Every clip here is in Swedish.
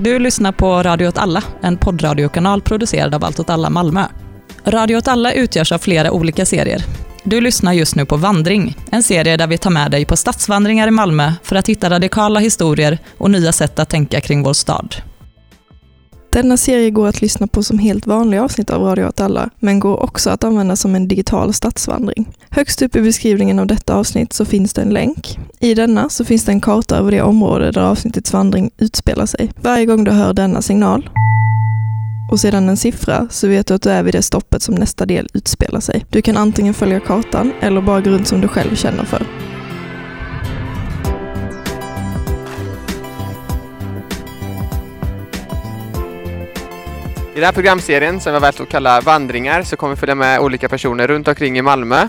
Du lyssnar på Radio åt alla, en poddradiokanal producerad av Allt åt alla Malmö. Radio åt alla utgörs av flera olika serier. Du lyssnar just nu på Vandring, en serie där vi tar med dig på stadsvandringar i Malmö för att hitta radikala historier och nya sätt att tänka kring vår stad. Denna serie går att lyssna på som helt vanliga avsnitt av Radio åt alla, men går också att använda som en digital stadsvandring. Högst upp i beskrivningen av detta avsnitt så finns det en länk. I denna så finns det en karta över det område där avsnittets vandring utspelar sig. Varje gång du hör denna signal och sedan en siffra så vet du att du är vid det stoppet som nästa del utspelar sig. Du kan antingen följa kartan eller bara gå runt som du själv känner för. I den här programserien som vi har valt att kalla Vandringar så kommer vi följa med olika personer runt omkring i Malmö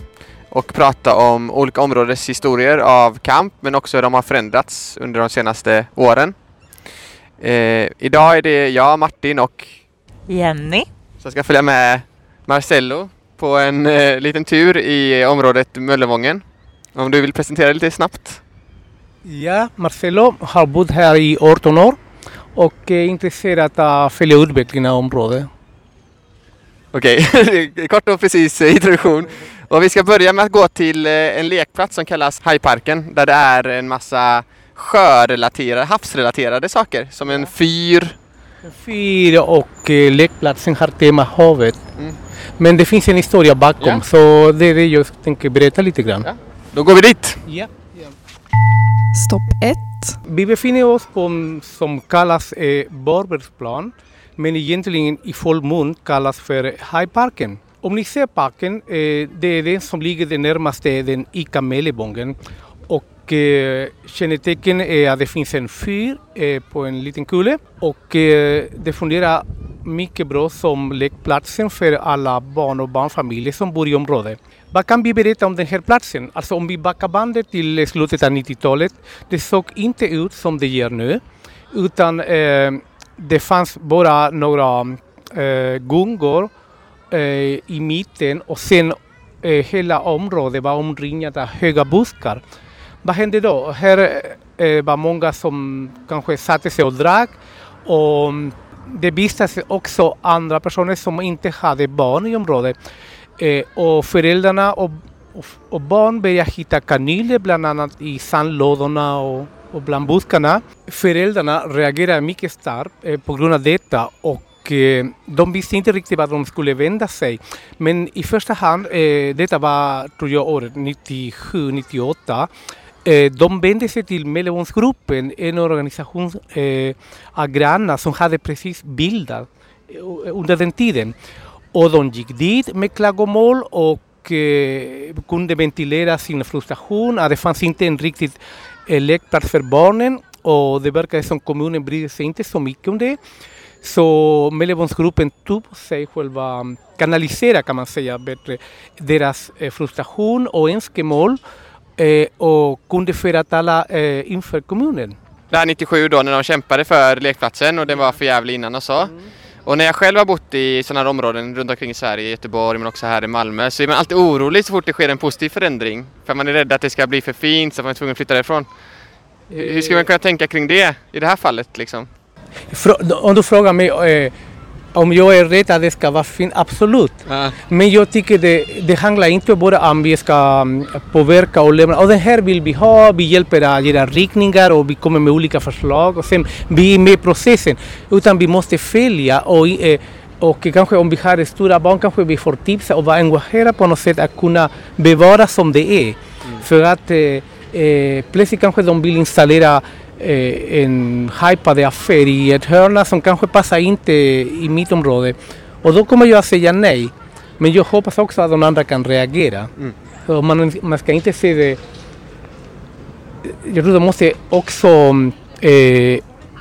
och prata om olika områdens historier av kamp men också hur de har förändrats under de senaste åren. Eh, idag är det jag, Martin och Jenny. som ska följa med Marcello på en eh, liten tur i området Möllevången. Om du vill presentera lite snabbt? Ja, Marcelo har bott här i 18 år och är intresserad av att följa utvecklingen av området. Okej, kort och precis eh, introduktion. Och vi ska börja med att gå till eh, en lekplats som kallas Hajparken där det är en massa sjörelaterade, havsrelaterade saker som en fyr. Fyr och eh, lekplatsen har tema havet. Mm. Men det finns en historia bakom Ja. så det är det jag tänker berätta lite grann. Ja. Då går vi dit! Ja. Stopp 1. Vi befinner oss på som kallas eh, Borbergsplan men egentligen i folkmun kallas för Hajparken. Om ni ser parken, eh, det är den som ligger den närmaste den Ica Mellebången. Och eh, kännetecken är att det finns en fyr eh, på en liten kulle och eh, det fungerar mycket bra som lekplatsen för alla barn och barnfamiljer som bor i området. Vad kan vi berätta om den här platsen? Alltså om vi backar bandet till slutet av 90-talet, det såg inte ut som det gör nu, utan eh, det fanns bara några eh, gungor eh, i mitten och sen eh, hela området var omringat av höga buskar. Vad hände då? Här eh, var många som kanske satte sig och drack och mm, det visade sig också andra personer som inte hade barn i området. Eh, och föräldrarna och, och, och barn började hitta kanyler bland annat i sandlådorna och, och bland buskarna. Föräldrarna reagerade mycket starkt eh, på grund av detta och eh, de visste inte riktigt vart de skulle vända sig. Men i första hand, eh, detta var tror jag året 97-98, de vände sig till Mellevångsgruppen, en organisation eh, av grannar som hade eh, precis bildat under den tiden. Gick dit med klagomål och eh, kunde ventilera sin frustration. Att det fanns inte en riktigt eh, lekplats för barnen och det verkar som kommunen brydde sig inte så mycket om det. Så Mellevångsgruppen tog sig själva, kanalisera kan man säga bättre, deras eh, frustration och önskemål eh, och kunde föra alla eh, inför kommunen. Det här 97 då när de kämpade för lekplatsen och det var för jävligt innan och så. Och när jag själv har bott i sådana här områden runt omkring i Sverige, i Göteborg men också här i Malmö så är man alltid orolig så fort det sker en positiv förändring. För man är rädd att det ska bli för fint så att man är tvungen att flytta därifrån. Hur hur ska man kunna tänka kring det i det här fallet liksom? Frå- Om du frågar mig eh, om jag är rädd att det ska vara fint, absolut. Ja. Men jag tycker det, det handlar inte bara om vi ska mm, påverka och lämna. Och det här vill vi ha, vi hjälper att göra riktningar och vi kommer med olika förslag och sen vi är med i processen. Utan vi måste följa och, och kanske om vi har stora barn kanske vi får tipsa och vara engagerade på något sätt att kunna bevara som det är. För att eh, eh, plötsligt kanske de vill installera en hypad affär i ett hörna som kanske passar inte i mitt område. Och då kommer jag att säga nej. Men jag hoppas också att de andra kan reagera. Så man, man ska inte se det... Jag tror de måste också eh,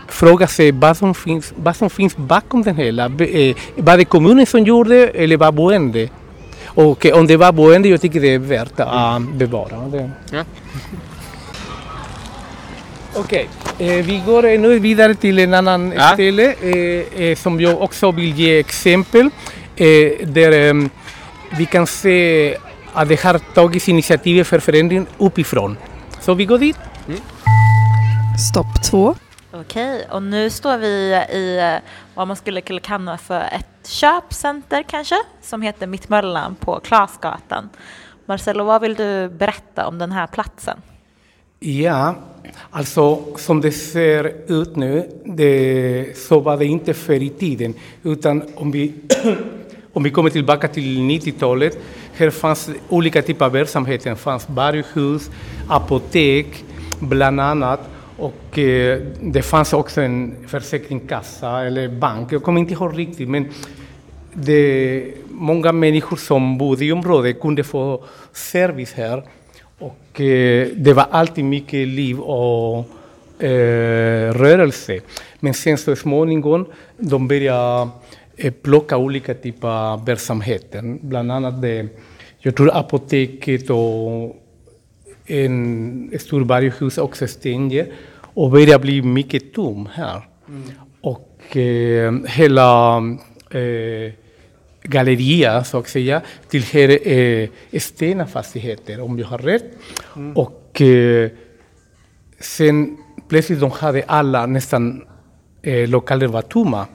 fråga sig vad som finns, vad som finns bakom den hela. Eh, var det kommunen som gjorde eller var boende? Och eh, om det var boende, jag tycker det är värt att bevara. Det. Ja. Okej, eh, vi går eh, nu vidare till en annan Ja. ställe eh, eh, som jag också vill ge exempel. Eh, där eh, vi kan se att det har tagits initiativ för förändring uppifrån. Så vi går dit. Stopp 2. Okej, och nu står vi i vad man skulle kunna kalla för ett köpcenter kanske, som heter Mittmöllan på Klasgatan. Marcelo, vad vill du berätta om den här platsen? Ja, alltså som det ser ut nu, det, så var det inte förr i tiden. Utan om vi, om vi kommer tillbaka till 90-talet, här fanns olika typer av verksamheter. Det fanns varuhus, apotek, bland annat. Och eh, det fanns också en försäkringskassa eller bank, jag kommer inte ihåg riktigt. Men det, många människor som bodde i området kunde få service här. Och eh, det var alltid mycket liv och eh, rörelse. Men sen så småningom de började eh, plocka olika typer av verksamheter. Bland annat det, jag tror apoteket och en stor varuhus också stängde och började bli mycket tom här. Mm. Och eh, hela eh, galleria, så att säga, tillhör eh, Stena Fastigheter, om jag har rätt. Mm. Och eh, sen plötsligt de hade alla nästan eh, lokaler var tomma.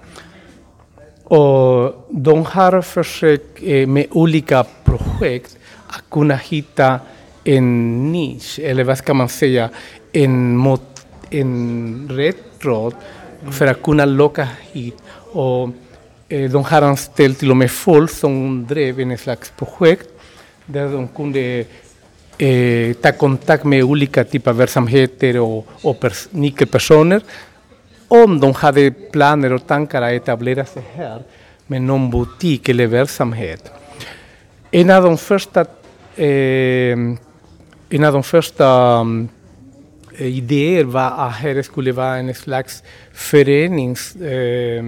Och de har försökt eh, med olika projekt att kunna hitta en nisch, eller vad ska man säga, en, mot, en rätt tråd för att kunna locka hit. Och Eh, de har anställt till och med folk som drev en slags projekt där de kunde eh, ta kontakt med olika typer av verksamheter och, och pers nyckelpersoner om de hade planer och tankar att etablera sig här med någon butik eller verksamhet. En av de första, eh, en av de första um, eh, idéer var att här skulle vara en slags förenings eh,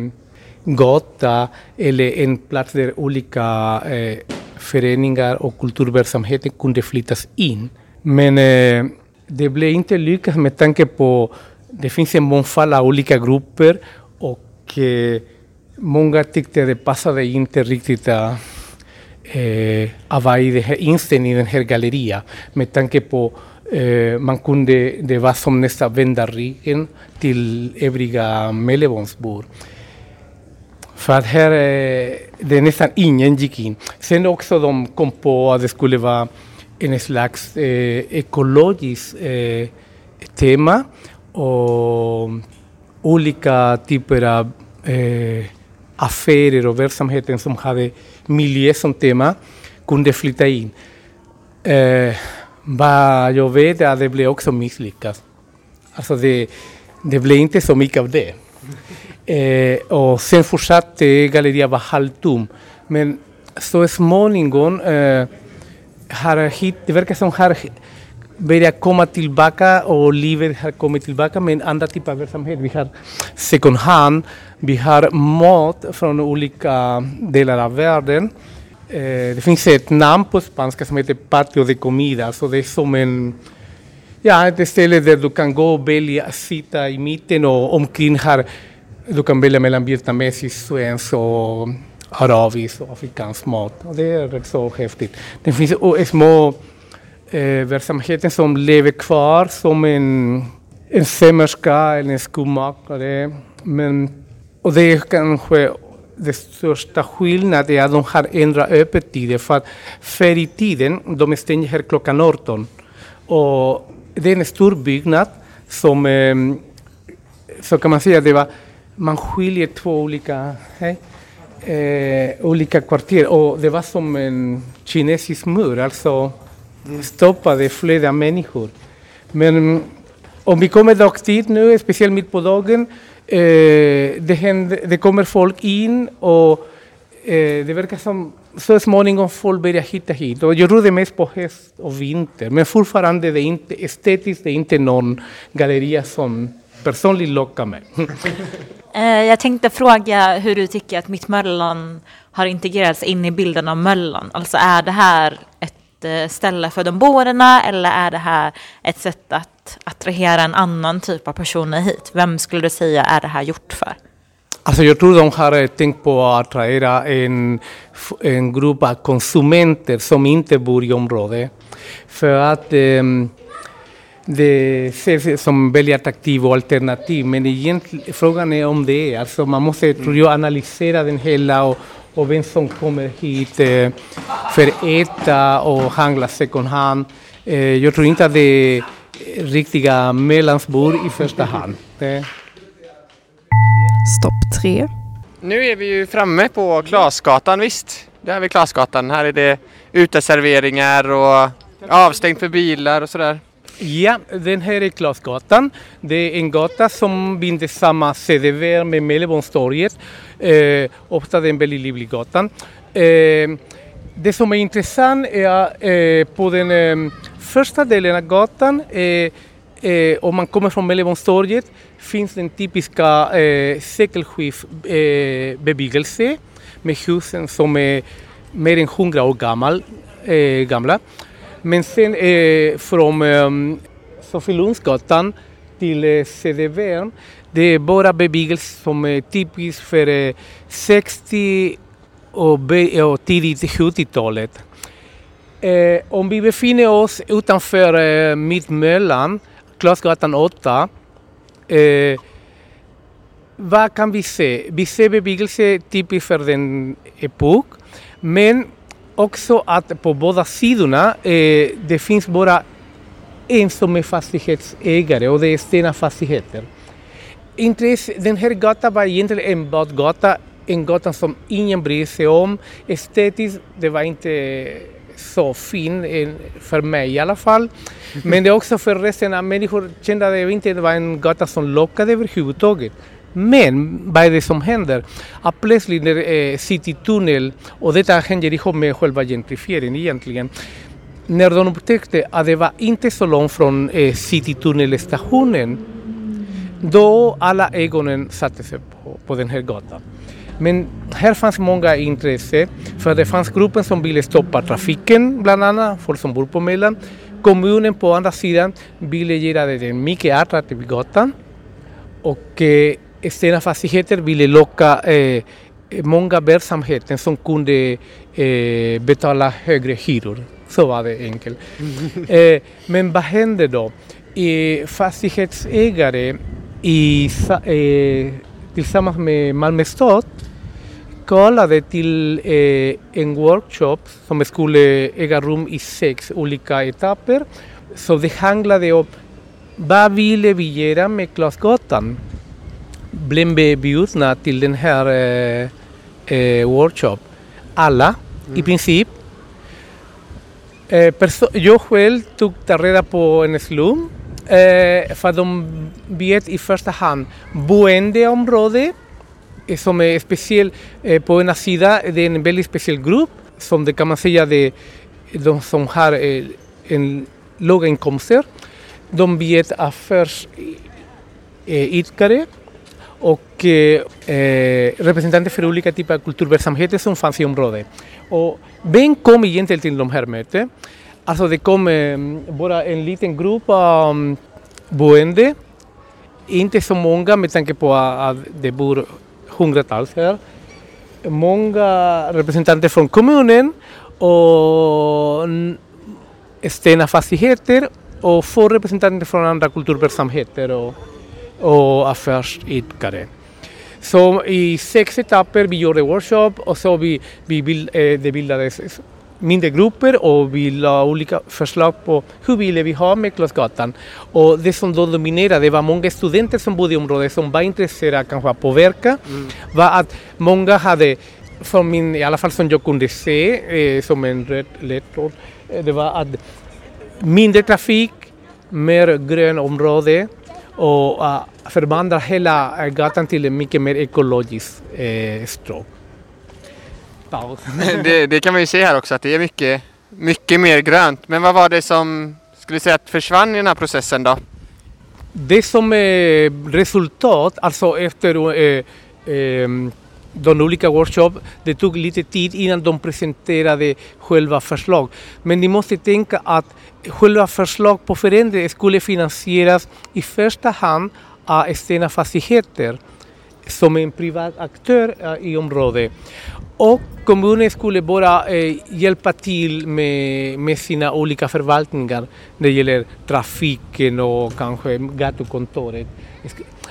gata eller en plats där olika eh, föreningar och kulturverksamheter kunde flyttas in. Men eh, det blev inte lyckat med tanke på att det finns en mångfald av olika grupper och eh, många tyckte att det passade inte riktigt att, eh, att vara i den här i den här gallerian med tanke på eh, man kunde, det var som nästan vända ryggen till övriga Mellebonsbor. För att här eh, är det nästan ingen gick in. Sen också de kom på att det skulle vara en slags eh, ekologiskt eh, tema och olika typer av eh, affärer och verksamheter som hade miljö som tema kunde flytta in. Eh, vad jag vet är att det blev också misslyckat. Alltså det, det blev inte så mycket av det. Eh, och sen fortsatte Galleria Bahal halvtom. Men så småningom eh, har hit, det verkar som har börjat komma tillbaka och livet har kommit tillbaka med en annan typ av verksamhet. Vi har second hand, vi har mat från olika delar av världen. Eh, det finns ett namn på spanska som heter Patio de Comida, så det är som en Ja, ett ställe där du kan gå och välja, sitta i mitten och omkring har du kan välja mellan vietnamesisk, svensk och arabisk och afrikansk mat. Och det är rätt så häftigt. Det finns eh, små eh, verksamheter som lever kvar som en, en sömmerska eller en skomakare. Men, och det är kanske den största skillnaden är att de har ändrat öppettider. För att förr i tiden, de stängde här klockan 18. Och det är en stor byggnad som, eh, så kan man säga, det var man skiljer två olika, eh, olika kvarter och det var som en kinesisk mur, alltså stoppade flera människor. Men mm, om vi kommer dagtid nu, speciellt mitt på dagen, eh, det, händer, det kommer folk in och eh, det verkar som så småningom folk börjar hitta hit. Och jag rodde mest på höst och vinter, men fortfarande det är inte estetiskt, det är inte någon galleria som personligen lockar mig. Eh, jag tänkte fråga hur du tycker att Mitt Möllan har integrerats in i bilden av Möllan. Alltså är det här ett eh, ställe för de boende eller är det här ett sätt att attrahera en annan typ av personer hit? Vem skulle du säga är det här gjort för? Alltså jag tror de har tänkt på att attrahera en, en grupp av konsumenter som inte bor i området. För att eh, det ses som väldigt attraktiv och alternativ. Men egentligen, frågan är om det är. Alltså man måste, tror jag, analysera den hela och, och vem som kommer hit eh, för att äta och handla second hand. Eh, jag tror inte att det är riktiga mellanbor i första hand. Det, Stopp tre. Nu är vi ju framme på Klasgatan visst. Där är vi Klasgatan. Här är det uteserveringar och avstängt för bilar och sådär. Ja, den här är Klasgatan. Det är en gata som binder samman CDV med Mellebonstorget. Eh, ofta det en väldigt livlig gata. Eh, det som är intressant är eh, på den eh, första delen av gatan, eh, eh, om man kommer från Mellebonstorget, finns den typiska eh, sekelskiftbebyggelse eh, med husen som är mer än 100 år gammal, eh, gamla. Men sen eh, från eh, Sofielundsgatan till eh, CDV, det är bara bebyggelse som är typisk för eh, 60 och, och tidigt 70-talet. Eh, om vi befinner oss utanför eh, Mittmöllan, Klasgatan 8, eh, vad kan vi se? Vi ser bebyggelse typisk för den epok, men också att på båda sidorna eh, det finns bara en som är fastighetsägare och det är Stena Fastigheter. Intresse, den här gatan var egentligen en badgata, en gata som ingen bryr sig om. Estetiskt, det var inte så fin, för mig i alla fall. Men det är också för resten av människor kände att det inte var en gata som lockade överhuvudtaget. Men vad är det som händer? Att plötsligt när eh, Citytunnel, och detta hänger ihop med själva gentrifieringen egentligen, när de upptäckte att det var inte så långt från eh, Citytunnelstationen, då alla ögonen satte sig på, på den här gatan. Men här fanns många intresse, för det fanns gruppen som ville stoppa trafiken, bland annat, folk som bor på Mellan. Kommunen på andra sidan ville göra det mycket attraktiv gatan Och eh, Stena Fastigheter ville locka eh, många verksamheter som kunde eh, betala högre hyror. Så var det enkelt. eh, men vad hände då? Eh, fastighetsägare i, eh, tillsammans med Malmö stad kallade till eh, en workshop som skulle äga rum i sex olika etapper. Så det handlade om vad ville vi göra med Klasgatan? Blev vi bjudna till den här eh, eh, workshop? Alla, i princip. Eh, jag själv tog reda på en slum eh, för de vet i första hand boendeområde eh, som är speciell eh, på ena sidan. Det är en väldigt speciell grupp som det kan man säga det de som har eh, en låga inkomster. De vet affärsidkare och eh, eh, representanter för olika typer av kulturverksamheter som fanns i området. Och vem kom egentligen till de här mötena? Alltså det kom eh, bara en liten grupp av boende, inte så många med tanke på att det bor hundratals här. Många representanter från kommunen och Stena Fastigheter och få representanter från andra kulturverksamheter och, och affärsidkare. Så i sex etapper vi gjorde workshop och så vi, vi bild, eh, det bildades mindre grupper och vi la olika förslag på hur ville vi ha Klasgatan. Och det som då dominerade var många studenter som bodde i området som var intresserade kanske att påverka var att många hade, från min, i alla fall som jag kunde se eh, som en röd ledtråd, eh, det var att mindre trafik, mer grön område och uh, förvandla hela eh, gatan till en mycket mer ekologisk eh, stråk. Paus. det, det kan man ju se här också att det är mycket, mycket mer grönt. Men vad var det som skulle säga att försvann i den här processen då? Det som är resultat, alltså efter eh, eh, de olika workshop, det tog lite tid innan de presenterade själva förslag. Men ni måste tänka att själva förslag på förändring skulle finansieras i första hand av Stena Fastigheter som en privat aktör eh, i området. Och kommunen skulle bara eh, hjälpa till med, med sina olika förvaltningar när det gäller trafiken och kanske gatukontoret.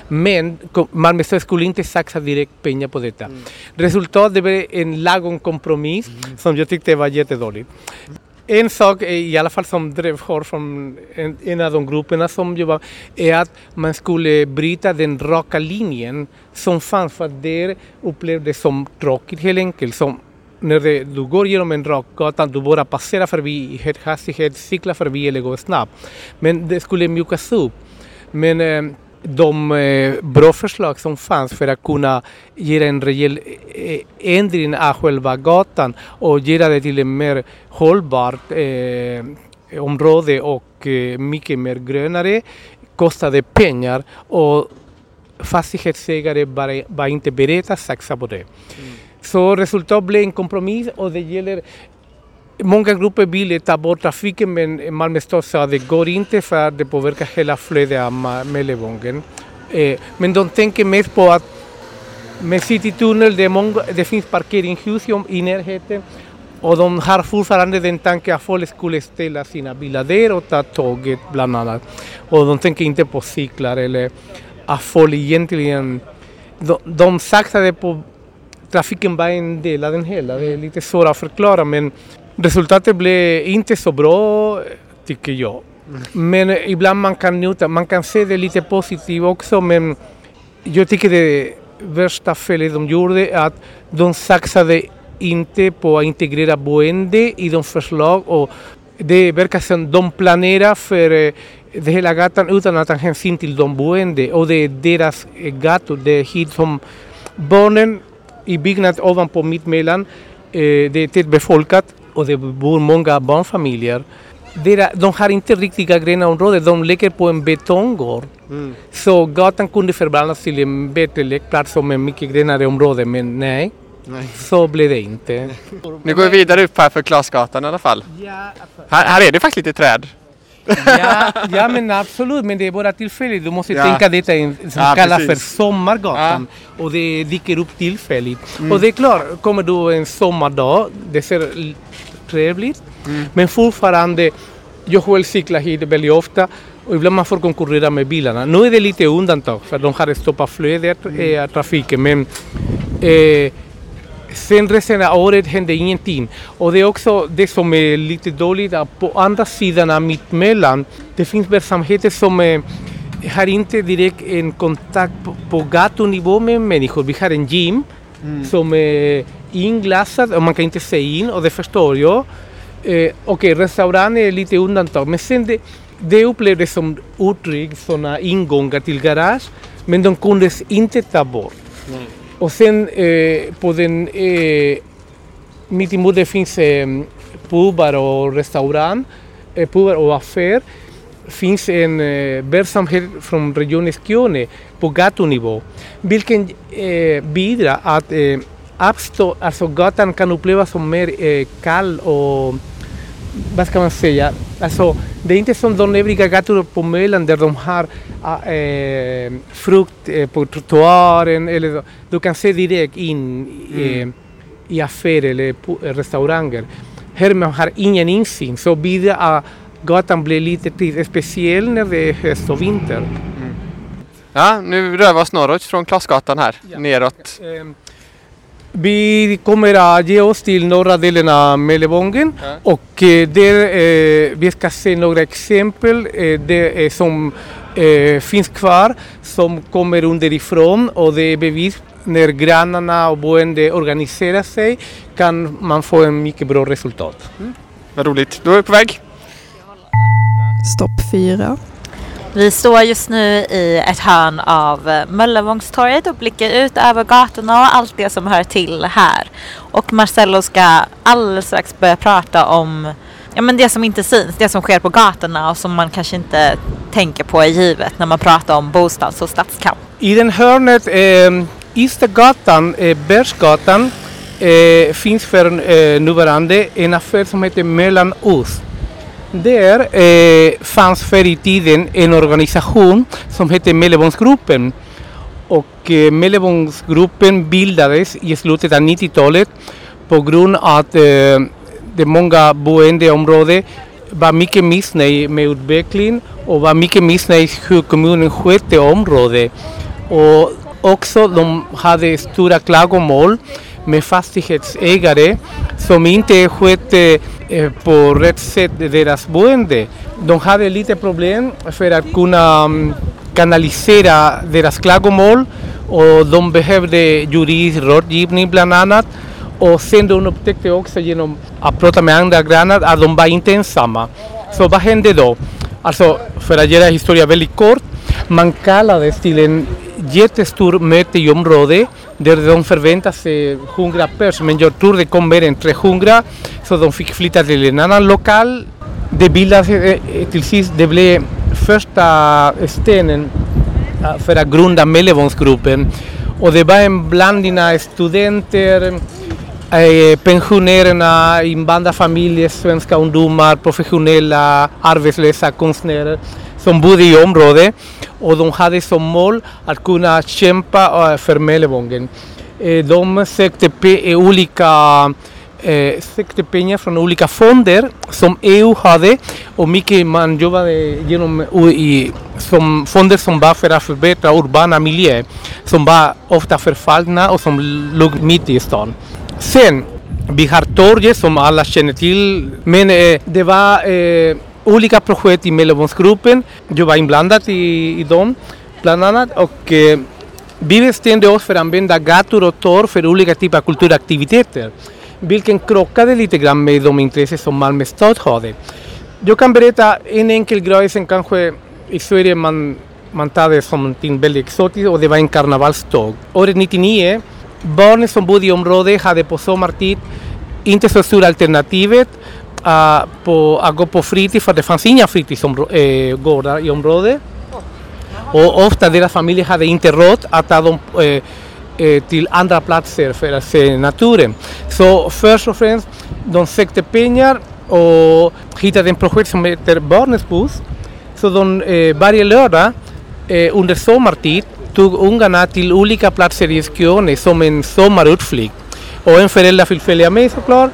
Men Malmö stad skulle inte satsa direkt pengar på detta. Resultatet blev en lagom kompromiss som jag tyckte var jättedålig. En sak eh, i alla fall som drev hårt från en, en av de grupperna som jobbar är att man skulle bryta den raka linjen som fanns för att det upplevdes som tråkigt helt enkelt. Som när det, du går genom en rak gata, du bara passerar förbi i hög hastighet, cyklar förbi eller går snabbt. Men det skulle mjukas upp. Men eh, de eh, bra förslag som fanns för att kunna göra en rejäl eh, ändring av själva gatan och göra det till en mer hållbart eh, område och eh, mycket mer grönare kostade pengar och fastighetsägare var, var inte beredda att satsa på det. Så resultatet blev en kompromiss och det gäller Många grupper ville ta bort trafiken men Malmö stad sa att det går inte för att det påverkar hela flödet av Mellevången. Men de tänker mest på att med Citytunneln, det, många, det finns parkeringshus i i närheten och de har fortfarande den tanken att folk skulle ställa sina bilar där och ta tåget bland annat. Och de tänker inte på cyklar eller att folk egentligen... De, de satsade på trafiken var en del av den hela. Det är lite svårt att förklara men resultatet blev inte så bra tycker jag. Men ibland man kan njuta, man kan se det lite positivt också men jag tycker det värsta felet de gjorde är att de satsade inte på att integrera boende i de förslag och det verkar som de planerar för det hela gatan utan att ta hänsyn till de boende och det är deras gator, det är hit som barnen i byggnad ovanpå mittemellan, eh, det är tätt befolkat och det bor många barnfamiljer. De har inte riktiga gröna områden, de leker på en betonggård. Så gatan kunde förvandlas till en bättre lekplats som en mycket grönare område, men nej, så blev det inte. Nu går vi vidare upp här för Klasgatan i alla fall. Här, här är det faktiskt lite träd. Ja, ja men absolut, men det är bara tillfälligt. Du måste Ja. tänka detta som Ja, kallas precis. för sommargatan och det dyker upp tillfälligt. Och det är klart, kommer du en sommardag, det ser trevligt, men fortfarande, jag själv cyklar hit väldigt ofta och ibland man får konkurrera med bilarna. Nu är det lite undantag för de har stoppat flödet av trafiken men eh, Sen resten av året hände ingenting. Och det är också det som är lite dåligt att på andra sidan av mittemellan, det finns verksamheter som eh, har inte direkt en kontakt på, på gatunivå med människor. Vi har en gym som är inglasad och man kan inte se in och det förstår jag. Eh, Okej, restaurang är lite undantag men sen det, det upplevdes som otryggt, sådana ingångar till garage men de kunde inte ta bort. Och sen eh, på den eh, mittemot det finns eh, pubar och restaurang, eh, pubar och affär. finns en eh, verksamhet från region Skåne på gatunivå, vilken eh, bidrar att eh, uppstå, alltså gatan kan upplevas som mer eh, kall och vad ska man säga, alltså det är inte som de övriga gatorna på Möllan där de har ah, eh, frukt eh, på trottoaren eller du kan se direkt in eh, i affärer eller på eh, restauranger. Här man har ingen insyn så bidrar att gatan blir lite till- speciell när det är höst och vinter. Ja, nu rör vi oss norrut från Klasgatan här, neråt. Vi kommer att ge oss till norra delen av Mellevången Ja. och eh, där eh, vi ska se några exempel eh, det, eh, som eh, finns kvar som kommer underifrån och det är bevis när grannarna och boende organiserar sig kan man få en mycket bra resultat. Vad roligt. Då är vi på väg. Stopp fyra. Vi står just nu i ett hörn av Möllevångstorget och blickar ut över gatorna och allt det som hör till här. Och Marcello ska alldeles strax börja prata om ja, men det som inte syns, det som sker på gatorna och som man kanske inte tänker på är givet när man pratar om bostads och stadskamp. I den hörnet, eh, Istergatan, eh, Bergsgatan, eh, finns för eh, nuvarande en affär som heter Mellanost. Där eh, fanns förr i tiden en organisation som hette Mellevångsgruppen. Och eh, Mellevångsgruppen bildades i slutet av 90-talet på grund av att eh, det många boende var mycket missnöjda med utvecklingen och var mycket missnöjda hur kommunen skötte området. Och också de hade stora klagomål med fastighetsägare som inte skötte eh, på rätt sätt deras boende. De hade lite problem för att kunna mm, kanalisera deras klagomål och de behövde juridisk rådgivning bland annat. Och sen de upptäckte också genom att prata med andra grannar att de var inte ensamma. Så vad hände då? Alltså, för att göra historien väldigt kort, man kallades till en jättestor möte i området där de förväntade sig 100 personer, men jag tror det kom mer än 300, så de fick flytta till en annan lokal. Det bildades eh, till sist, det blev första stenen för att grunda Mellevångsgruppen. Och det var en blandning av studenter, eh, pensionärerna, invandrarfamiljer, svenska ungdomar, professionella, arbetslösa konstnärer som bodde i området och de hade som mål att kunna kämpa för Mellevången. De sökte pe- olika eh, sökte pengar från olika fonder som EU hade och mycket man jobbade genom i, som fonder som var för att förbättra urbana miljöer som var ofta förfallna och som låg mitt i stan. Sen, vi har torget som alla känner till, men eh, det var eh, olika projekt i Mellevångsgruppen. Jag var inblandad i, i dem bland annat och eh, vi bestämde oss för att använda gator och torg för olika typer av kulturaktiviteter. Vilket krockade lite grann med de intressen som Malmö stad hade. Jag kan berätta en enkel grej som kanske i Sverige man, man tar det som någonting väldigt exotiskt och det var en karnevalståg. Året 99, barnen som bodde i området hade på sommartid inte så stora alternativet på, att gå på fritid för det fanns inga fritidsgårdar i området. Och ofta deras familjer hade inte råd att ta dem till andra platser för att se naturen. Så först och främst, de sökte pengar och hittade en projekt som heter Barnens buss. Så de eh, varje lördag eh, under sommartid tog ungarna till olika platser i Skåne som en sommarutflykt. Och en förälder fick följa med såklart.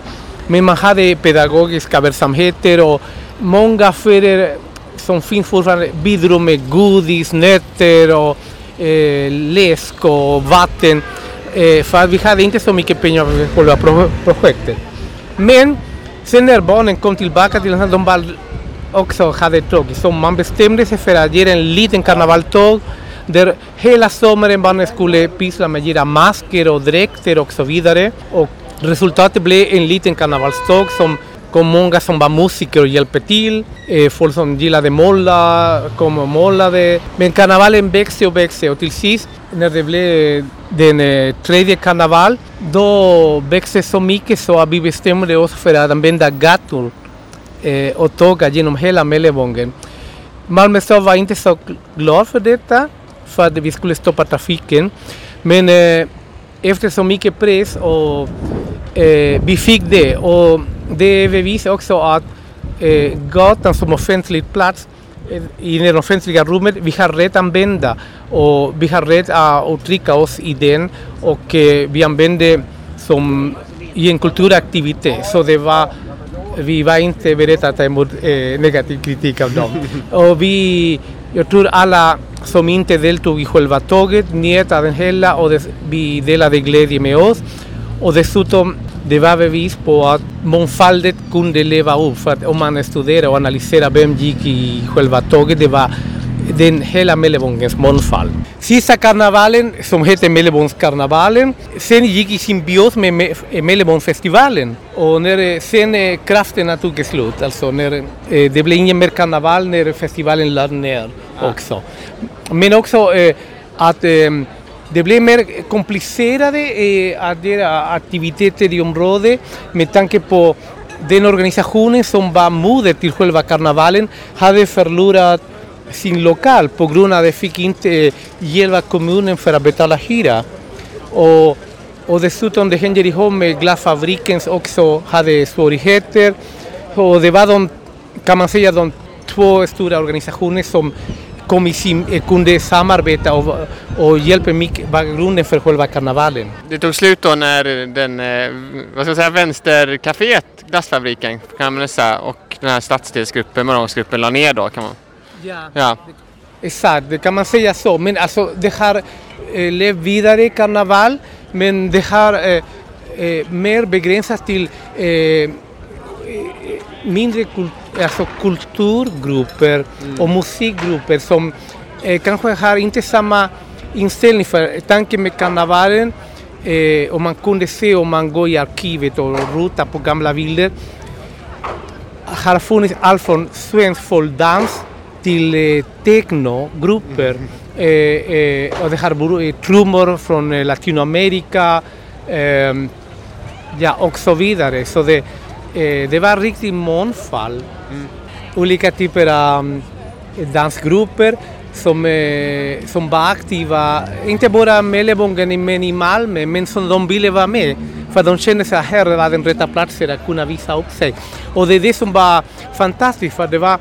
Men man hade pedagogiska verksamheter och många affärer som finns fortfarande bidrog med godis, nötter och eh, läsk och vatten. Eh, för vi hade inte så mycket pengar för själva pro projektet. Men sen när barnen kom tillbaka till de var också hade tråkigt. Så man bestämde sig för att göra en liten karnevaltåg där hela sommaren barnen skulle pyssla med att göra masker och dräkter och så vidare. Och resultatet blev en liten karnevalståg som kom många som var musiker och hjälpte till. Eh, folk som gillade måla kom och målade. Men karnevalen växte och växte och till sist när det blev den eh, tredje karneval då växte så mycket så att vi bestämde oss för att använda gator eh, och tåg genom hela Mellevången. Malmö stad var inte så glad för detta för att vi skulle stoppa trafiken. Men eh, efter så mycket press och eh, vi fick det och det bevisar också att eh, gatan som offentlig plats eh, i det offentliga rummet, vi har rätt att använda och vi har rätt att uttrycka oss i den och eh, vi använde som i en kulturaktivitet. Så det var, vi var inte beredda att ta emot eh, negativ kritik av dem. och vi, jag tror alla som inte deltog i själva tåget njöt av den hela och det, vi delade glädje med oss. Och dessutom det var bevis på att mångfalden kunde leva upp. För att om man studerar och analyserar vem gick i själva tåget, det var den hela Mellevångens mångfald. Sista karnevalen, som hette Mellevångskarnevalen, sen gick i symbios med Mellevångsfestivalen. Och när sen krafterna tog slut, alltså när det blev ingen mer karneval när festivalen lades ner också. Men också att det blev mer komplicerade eh, att göra aktiviteter i området med tanke på den organisationen som var moder till själva karnevalen hade förlorat sin lokal på grund av att de fick inte hjälpa kommunen för att betala hyra. Och, och dessutom det hänger ihop med glasfabriken också hade svårigheter. Och det var de, kan man säga, de två stora organisationer som kom i sin, eh, kunde samarbeta och, och hjälpa mycket bakgrunden för själva karnevalen. Det tog slut då när den, eh, vad ska jag säga, vänstercaféet, glassfabriken kan man säga, och den här stadsdelsgruppen, morgonsgruppen la ner då kan man. Ja. Ja. Exakt, det kan man säga så. Men alltså, det har eh, levt vidare karneval, men det har eh, eh, mer begränsats till eh, mindre kul alltså kulturgrupper och musikgrupper som eh, kanske har inte samma inställning för tanken med karnevalen eh, och man kunde se om man går i arkivet och rotar på gamla bilder har funnits allt från svensk folkdans till eh, technogrupper. Eh, eh, och det har varit eh, trummor från eh, Latinamerika ehm, ja, och så vidare. Så det, eh, det var riktigt mångfald. Olika typer av eh, dansgrupper som, eh, som var aktiva, inte bara Mellebongen men i Malmö, men som de ville vara med. För de kände sig här var den rätta platsen att kunna visa upp sig. Och det är det som var fantastiskt, för det var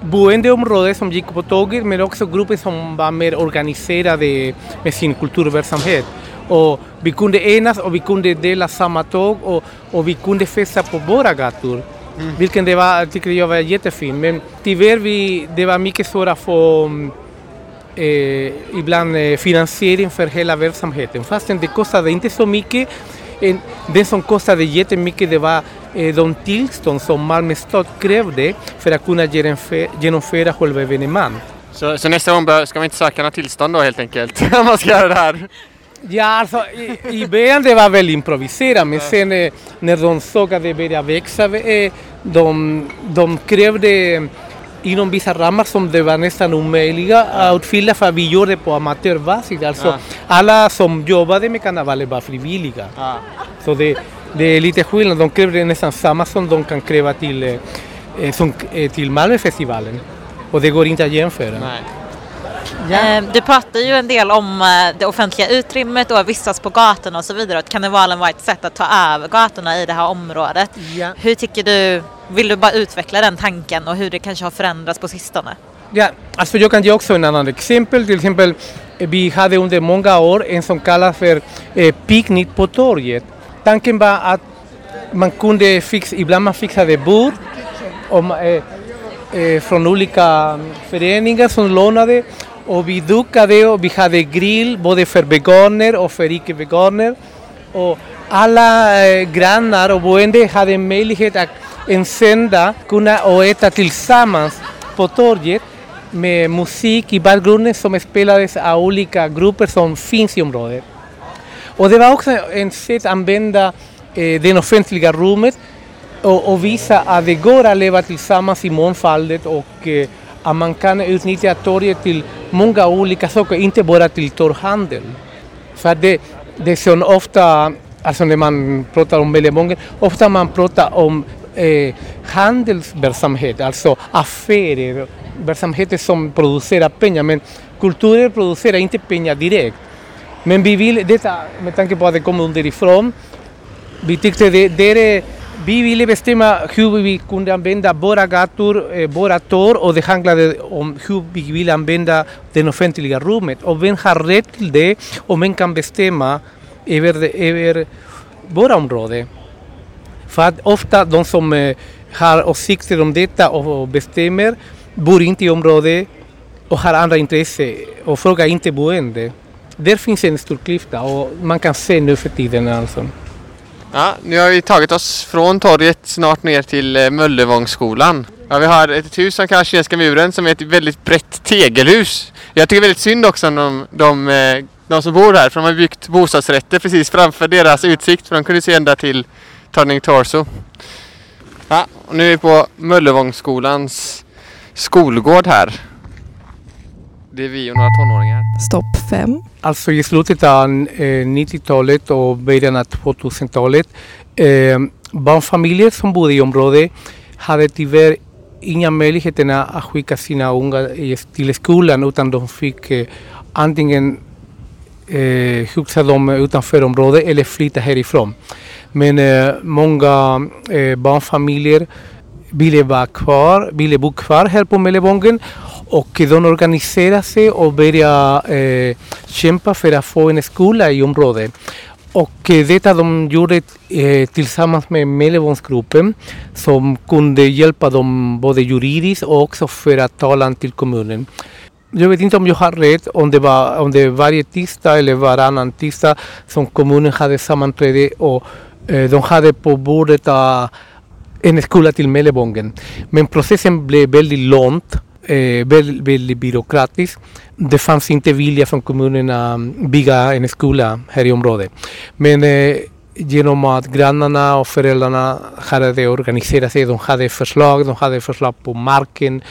boendeområden som gick på tåget men också grupper som var mer organiserade med sin kulturverksamhet. Och vi kunde enas och vi kunde dela samma tåg och, och vi kunde festa på våra gator. Vilket det var, tycker jag var jättefint. Men tyvärr vi, det var mycket svårt att få mm, eh, ibland eh, finansiering för hela verksamheten. Fastän det kostade inte så mycket. En, det som kostade jättemycket det var eh, de tillstånd som Malmö stad krävde för att kunna genomfö- genomföra själva evenemanget. Så, så nästa gång bör, ska man inte söka några tillstånd då helt enkelt? Om man ska göra det här. Ja, alltså i, i början det var väl improviserat men sen eh, när de såg att det började växa, eh, de, de krävde inom vissa ramar som det var nästan omöjliga att uppfylla för vi gjorde på amatörbasis. Alltså Ja. alla som jobbade med karnevaler var frivilliga. Ja. Så det, det är lite skillnad, de krävde nästan samma som de kan kräva till, eh, eh, som, eh, till Malmöfestivalen. Och det går inte att jämföra. Nej. Eh, Du pratar ju en del om eh, det offentliga utrymmet och att vistas på gatorna och så vidare. Att karnevalen var ett sätt att ta över gatorna i det här området. Ja. Hur tycker du, vill du bara utveckla den tanken och hur det kanske har förändrats på sistone? Ja, alltså jag kan ge också en annan exempel. Till exempel, eh, vi hade under många år en som kallas för eh, picknick på torget. Tanken var att man kunde fixa, ibland man fixade bord om, eh, eh, från olika mm, föreningar som lånade och vi dukade och vi hade grill både för veganer och för icke-veganer. Och alla eh, grannar och boende hade möjlighet att en söndag kunna och äta tillsammans på torget med musik i bakgrunden som spelades av olika grupper som finns i området. Och det var också ett sätt att använda eh, det offentliga rummet och, och visa att det går att leva tillsammans i mångfaldet och eh, att man kan utnyttja torget till många olika saker, inte bara till torghandel. För att det, det som ofta, alltså när man pratar om Mellebongen, ofta man pratar om eh, handelsverksamhet, alltså affärer, verksamheter som producerar pengar. Men kulturen producerar inte pengar direkt. Men vi vill, detta med tanke på att det kommer underifrån, vi tyckte det, det är, vi ville bestämma hur vi kunde använda våra gator, våra torg och det handlade om hur vi vill använda det offentliga rummet. Och vem har rätt till det och vem kan bestämma över, över våra områden. För att ofta de som har åsikter om detta och bestämmer bor inte i området och har andra intressen och frågar inte boende. Där finns en stor klyfta och man kan se nu för tiden alltså. Ja, nu har vi tagit oss från torget snart ner till eh, Möllevångsskolan. Ja, vi har ett hus som kallas Kinesiska muren som är ett väldigt brett tegelhus. Jag tycker väldigt synd också om de, de, eh, de som bor här för de har byggt bostadsrätter precis framför deras utsikt för de kunde se ända till Turning Torso. Ja, och nu är vi på Möllevångsskolans skolgård här. Det är vi och några tonåringar. Stopp 5. Alltså i slutet av eh, 90-talet och början av 2000-talet, eh, barnfamiljer som bodde i området hade tyvärr inga möjligheter att skicka sina unga i- till skolan utan de fick eh, antingen eh, huxa dem utanför området eller flytta härifrån. Men eh, många eh, barnfamiljer ville vara kvar, ville bo kvar här på Mellebongen och de organiserar sig och börjar eh, kämpa för att få en skola i området. Och detta de gjorde eh, tillsammans med Mellebonsgruppen som kunde hjälpa dem både juridiskt och också föra talan till kommunen. Jag vet inte om jag har rätt, om det var om det varje tisdag eller varannan tisdag som kommunen hade sammanträde och eh, de hade på bordet uh, en skola till Mellebongen. Men processen blev väldigt lång, eh, väldigt, väldigt byråkratiskt. Det fanns inte vilja från kommunen att um, bygga en skola uh, här i området. Men eh, genom att grannarna och föräldrarna hade organiserat sig, de hade förslag, de hade förslag på marken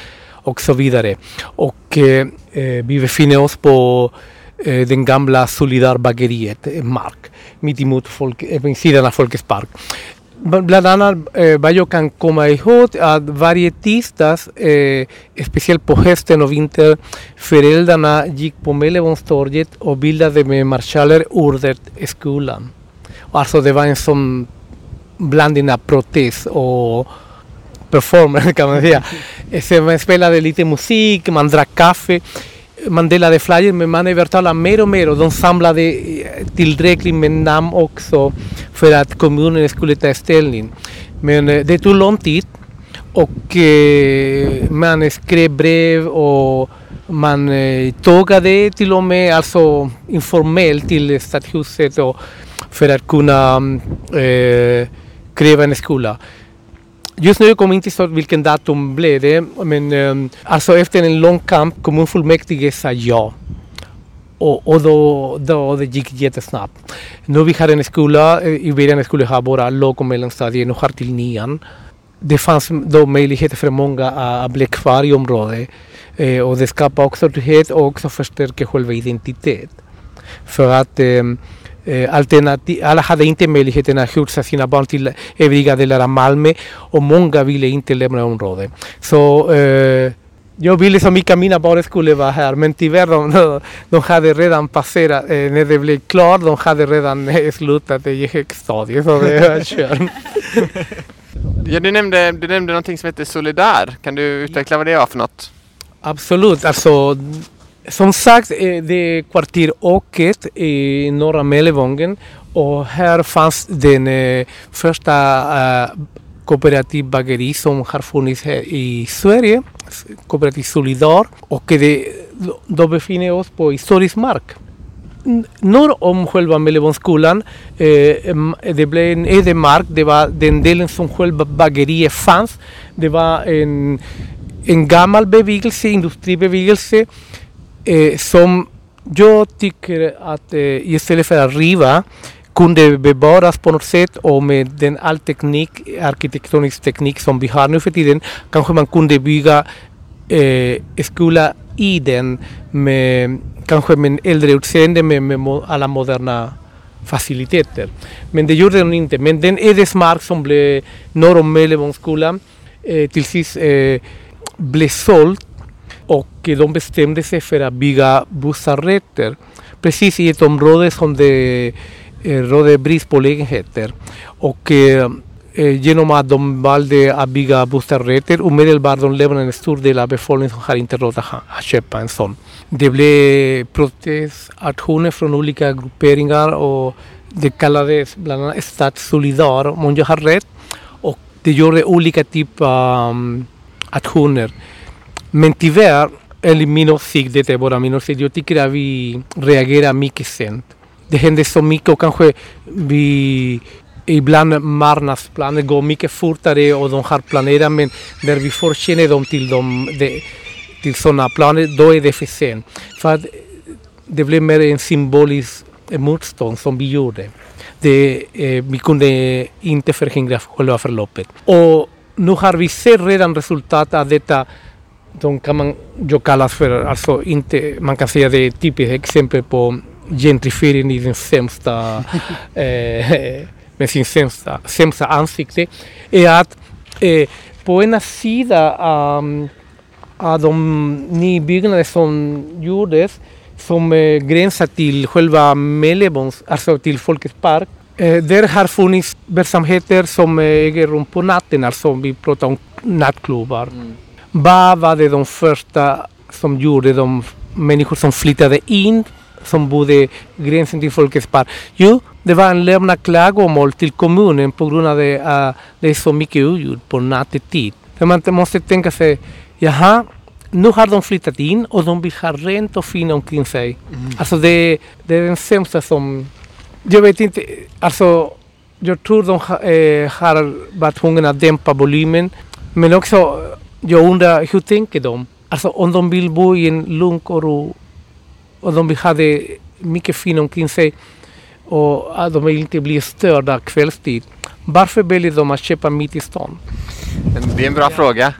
och så vidare. Och eh, eh, vi befinner oss på eh, den gamla Solidarbageriet, mark, mitt emot folk, eh, sidan av Folkets park. Bland annat eh, vad jag kan komma ihåg att varje tisdag, eh, speciellt på hösten och vintern, föräldrarna gick på Mellebonstorget och bildade med marschaller ordet skolan. Alltså det var en sån blandning av protest och performance kan man säga. Så man spelade lite musik, man drack kaffe man delade flyer men man övertalade mer och mer och de samlade tillräckligt med namn också för att kommunen skulle ta ställning. Men det tog lång tid och eh, man skrev brev och man eh, tågade till och med alltså informellt till stadshuset och för att kunna eh, kräva en skola. Just nu kommer jag inte ihåg vilken datum blev det, men um, alltså efter en lång kamp kommunfullmäktige sa ja. Och, och då, då det gick jättesnabbt. Nu vi har en skola, eh, i början skulle ha bara låg och mellanstadiet, nu har till nian. Det fanns då möjligheter för många att bli kvar i området. Eh, och det skapar också trygghet och också förstärker själva identitet. För att eh, alla hade inte möjligheten att skjutsa sina barn till övriga delar av Malmö och många ville inte lämna området. Så eh, jag ville så mycket att mina barn skulle vara här men tyvärr de, de hade redan passerat, eh, när det blev klart, de hade redan slutat i högstadiet. Så det var kört. Ja, du, nämnde, du nämnde någonting som heter Solidar. Kan du utveckla vad det var för något? Absolut, alltså som sagt, det är kvarter Åket i norra Mellevången och här fanns den eh, första eh, kooperativ bageri som har funnits här i Sverige, kooperativ Solidar. Och det, då befinner oss på historisk mark. Norr om själva Mellevångsskolan, eh, det blev en ödemark, det var den delen som själva bageriet fanns. Det var en, en gammal bebyggelse, industribebyggelse eh, som jag tycker att eh, istället för att riva kunde bevaras på något sätt och med den all teknik, arkitektonisk teknik som vi har nu för tiden kanske man kunde bygga eh, skola i den med kanske med äldre utseende med, med alla moderna faciliteter. Men det gjorde den inte. Men den Edesmark som blev norr om Möllevångsskolan eh, till sist eh, blev såld och de bestämde sig för att bygga bostadsrätter precis i ett område som det eh, råder brist på lägenheter. Och eh, eh, genom att de valde att bygga bostadsrätter omedelbart de lämnade en stor del av befolkningen som har inte råd att köpa en sån. Det blev protestaktioner från olika grupperingar och det kallades bland annat Stadssolidar om jag har rätt. Och det gjorde olika typer av um, aktioner. Men tyvärr, enligt min åsikt, det är bara min åsikt, jag tycker att vi reagerar mycket sent. Det händer så mycket och kanske vi ibland marknadsplaner går mycket fortare och de har planerat men när vi får kännedom till, e dem, de, till sådana planer då är det för sent. För att det blev mer en symbolisk motstånd som vi gjorde. Det, eh, vi kunde inte förhindra själva förloppet. Och nu har vi sett redan resultat av detta de kan man ju kallas för, alltså inte, man kan säga det är typiskt exempel på gentrifiering i den sämsta, eh, med sin sämsta, sämsta ansikte, är att eh, på ena sidan um, av de nybyggnader som gjordes som eh, gränsar till själva Mellebons, alltså till Folkets park, eh, där har funnits verksamheter som eh, äger rum på natten, alltså vi pratar om nattklubbar. Mm. Vad var det de första som gjorde de människor som flyttade in som bodde gränsen till Folkets park. Jo, det var en lämna klagomål till kommunen på grund av att uh, det är så mycket oljud på nattetid. Så man måste tänka sig, jaha, nu har de flyttat in och de vill ha rent och fint omkring sig. Mm. Alltså det, det är den sämsta som... Jag vet inte, alltså jag tror de ha, eh, har varit tvungna att dämpa volymen. Men också, jag undrar hur tänker de? Alltså om de vill bo i en lugn och ro och de vill ha det mycket fint omkring sig och att de vill inte bli störda kvällstid. Varför väljer de att köpa mitt i stan? Det är en bra fråga.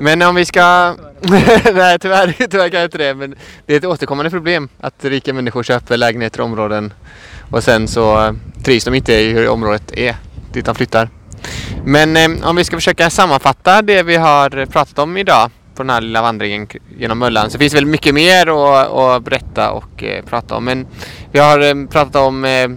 Men om vi ska... Nej tyvärr, tyvärr kan jag inte det. Men det är ett återkommande problem att rika människor köper lägenheter i områden och sen så trivs de inte i hur området är dit de flyttar. Men eh, om vi ska försöka sammanfatta det vi har pratat om idag på den här lilla vandringen genom Möllan så finns det väl mycket mer att, att berätta och eh, prata om. Men vi har eh, pratat om eh,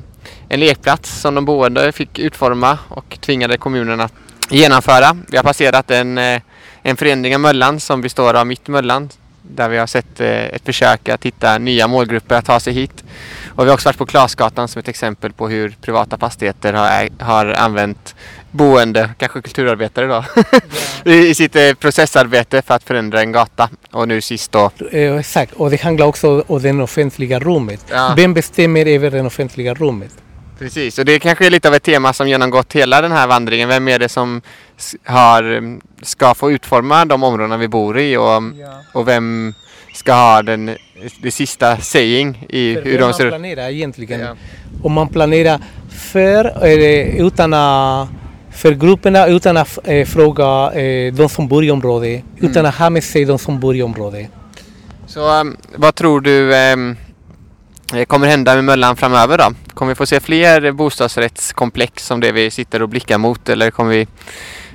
en lekplats som de boende fick utforma och tvingade kommunen att genomföra. Vi har passerat en, eh, en förändring av Möllan som består av Mitt Möllan där vi har sett eh, ett försök att hitta nya målgrupper att ta sig hit. Och vi har också varit på Klasgatan som ett exempel på hur privata fastigheter har, har använt boende, kanske kulturarbetare då, i sitt eh, processarbete för att förändra en gata. Och nu sist då... Eh, exakt, och det handlar också om det offentliga rummet. Ja. Vem bestämmer över det offentliga rummet? Precis, och det kanske är lite av ett tema som genomgått hela den här vandringen. Vem är det som har, ska få utforma de områdena vi bor i och, och vem ska ha den, det sista saying i för hur de ser ut? man planerar egentligen. Ja. Om man planerar för, utan att för grupperna utan att eh, fråga eh, de som bor i området, mm. utan att ha med sig de som bor i området. Så um, vad tror du um, kommer hända med Möllan framöver då? Kommer vi få se fler bostadsrättskomplex som det vi sitter och blickar mot eller kommer vi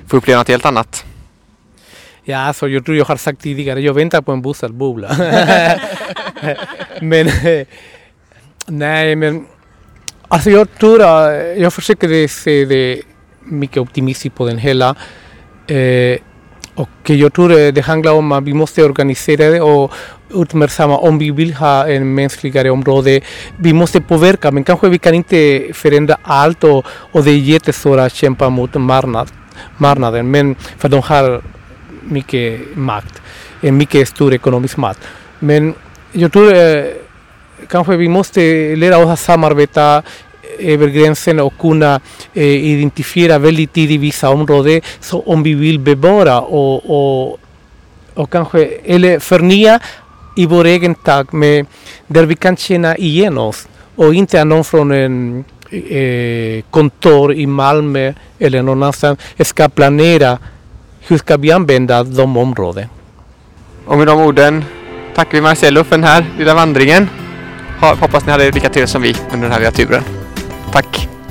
få uppleva något helt annat? Ja, alltså, jag tror jag har sagt tidigare, jag väntar på en bostadsbubbla. men nej, men alltså jag tror att jag försöker se det mycket optimistisk på den hela. Eh, och jag tror det handlar om att vi måste organisera det och uppmärksamma om vi vill ha en mänskligare område. Vi måste påverka men kanske vi kan inte förändra allt och, och det är jättesvårt att kämpa mot marknad, marknaden. Men för de har mycket makt, en mycket stor ekonomisk makt. Men jag tror eh, kanske vi måste lära oss att samarbeta över gränsen och kunna eh, identifiera väldigt tidigt vissa områden så om vi vill bevara och, och, och kanske eller förnya i vår egen takt med, där vi kan känna igen oss och inte någon från en eh, kontor i Malmö eller någon annanstans eh, ska planera hur ska vi använda de områden. Och med de orden tackar vi Marcello för den här lilla vandringen. Hoppas ni hade lika trevligt som vi under den här lilla turen. Tack!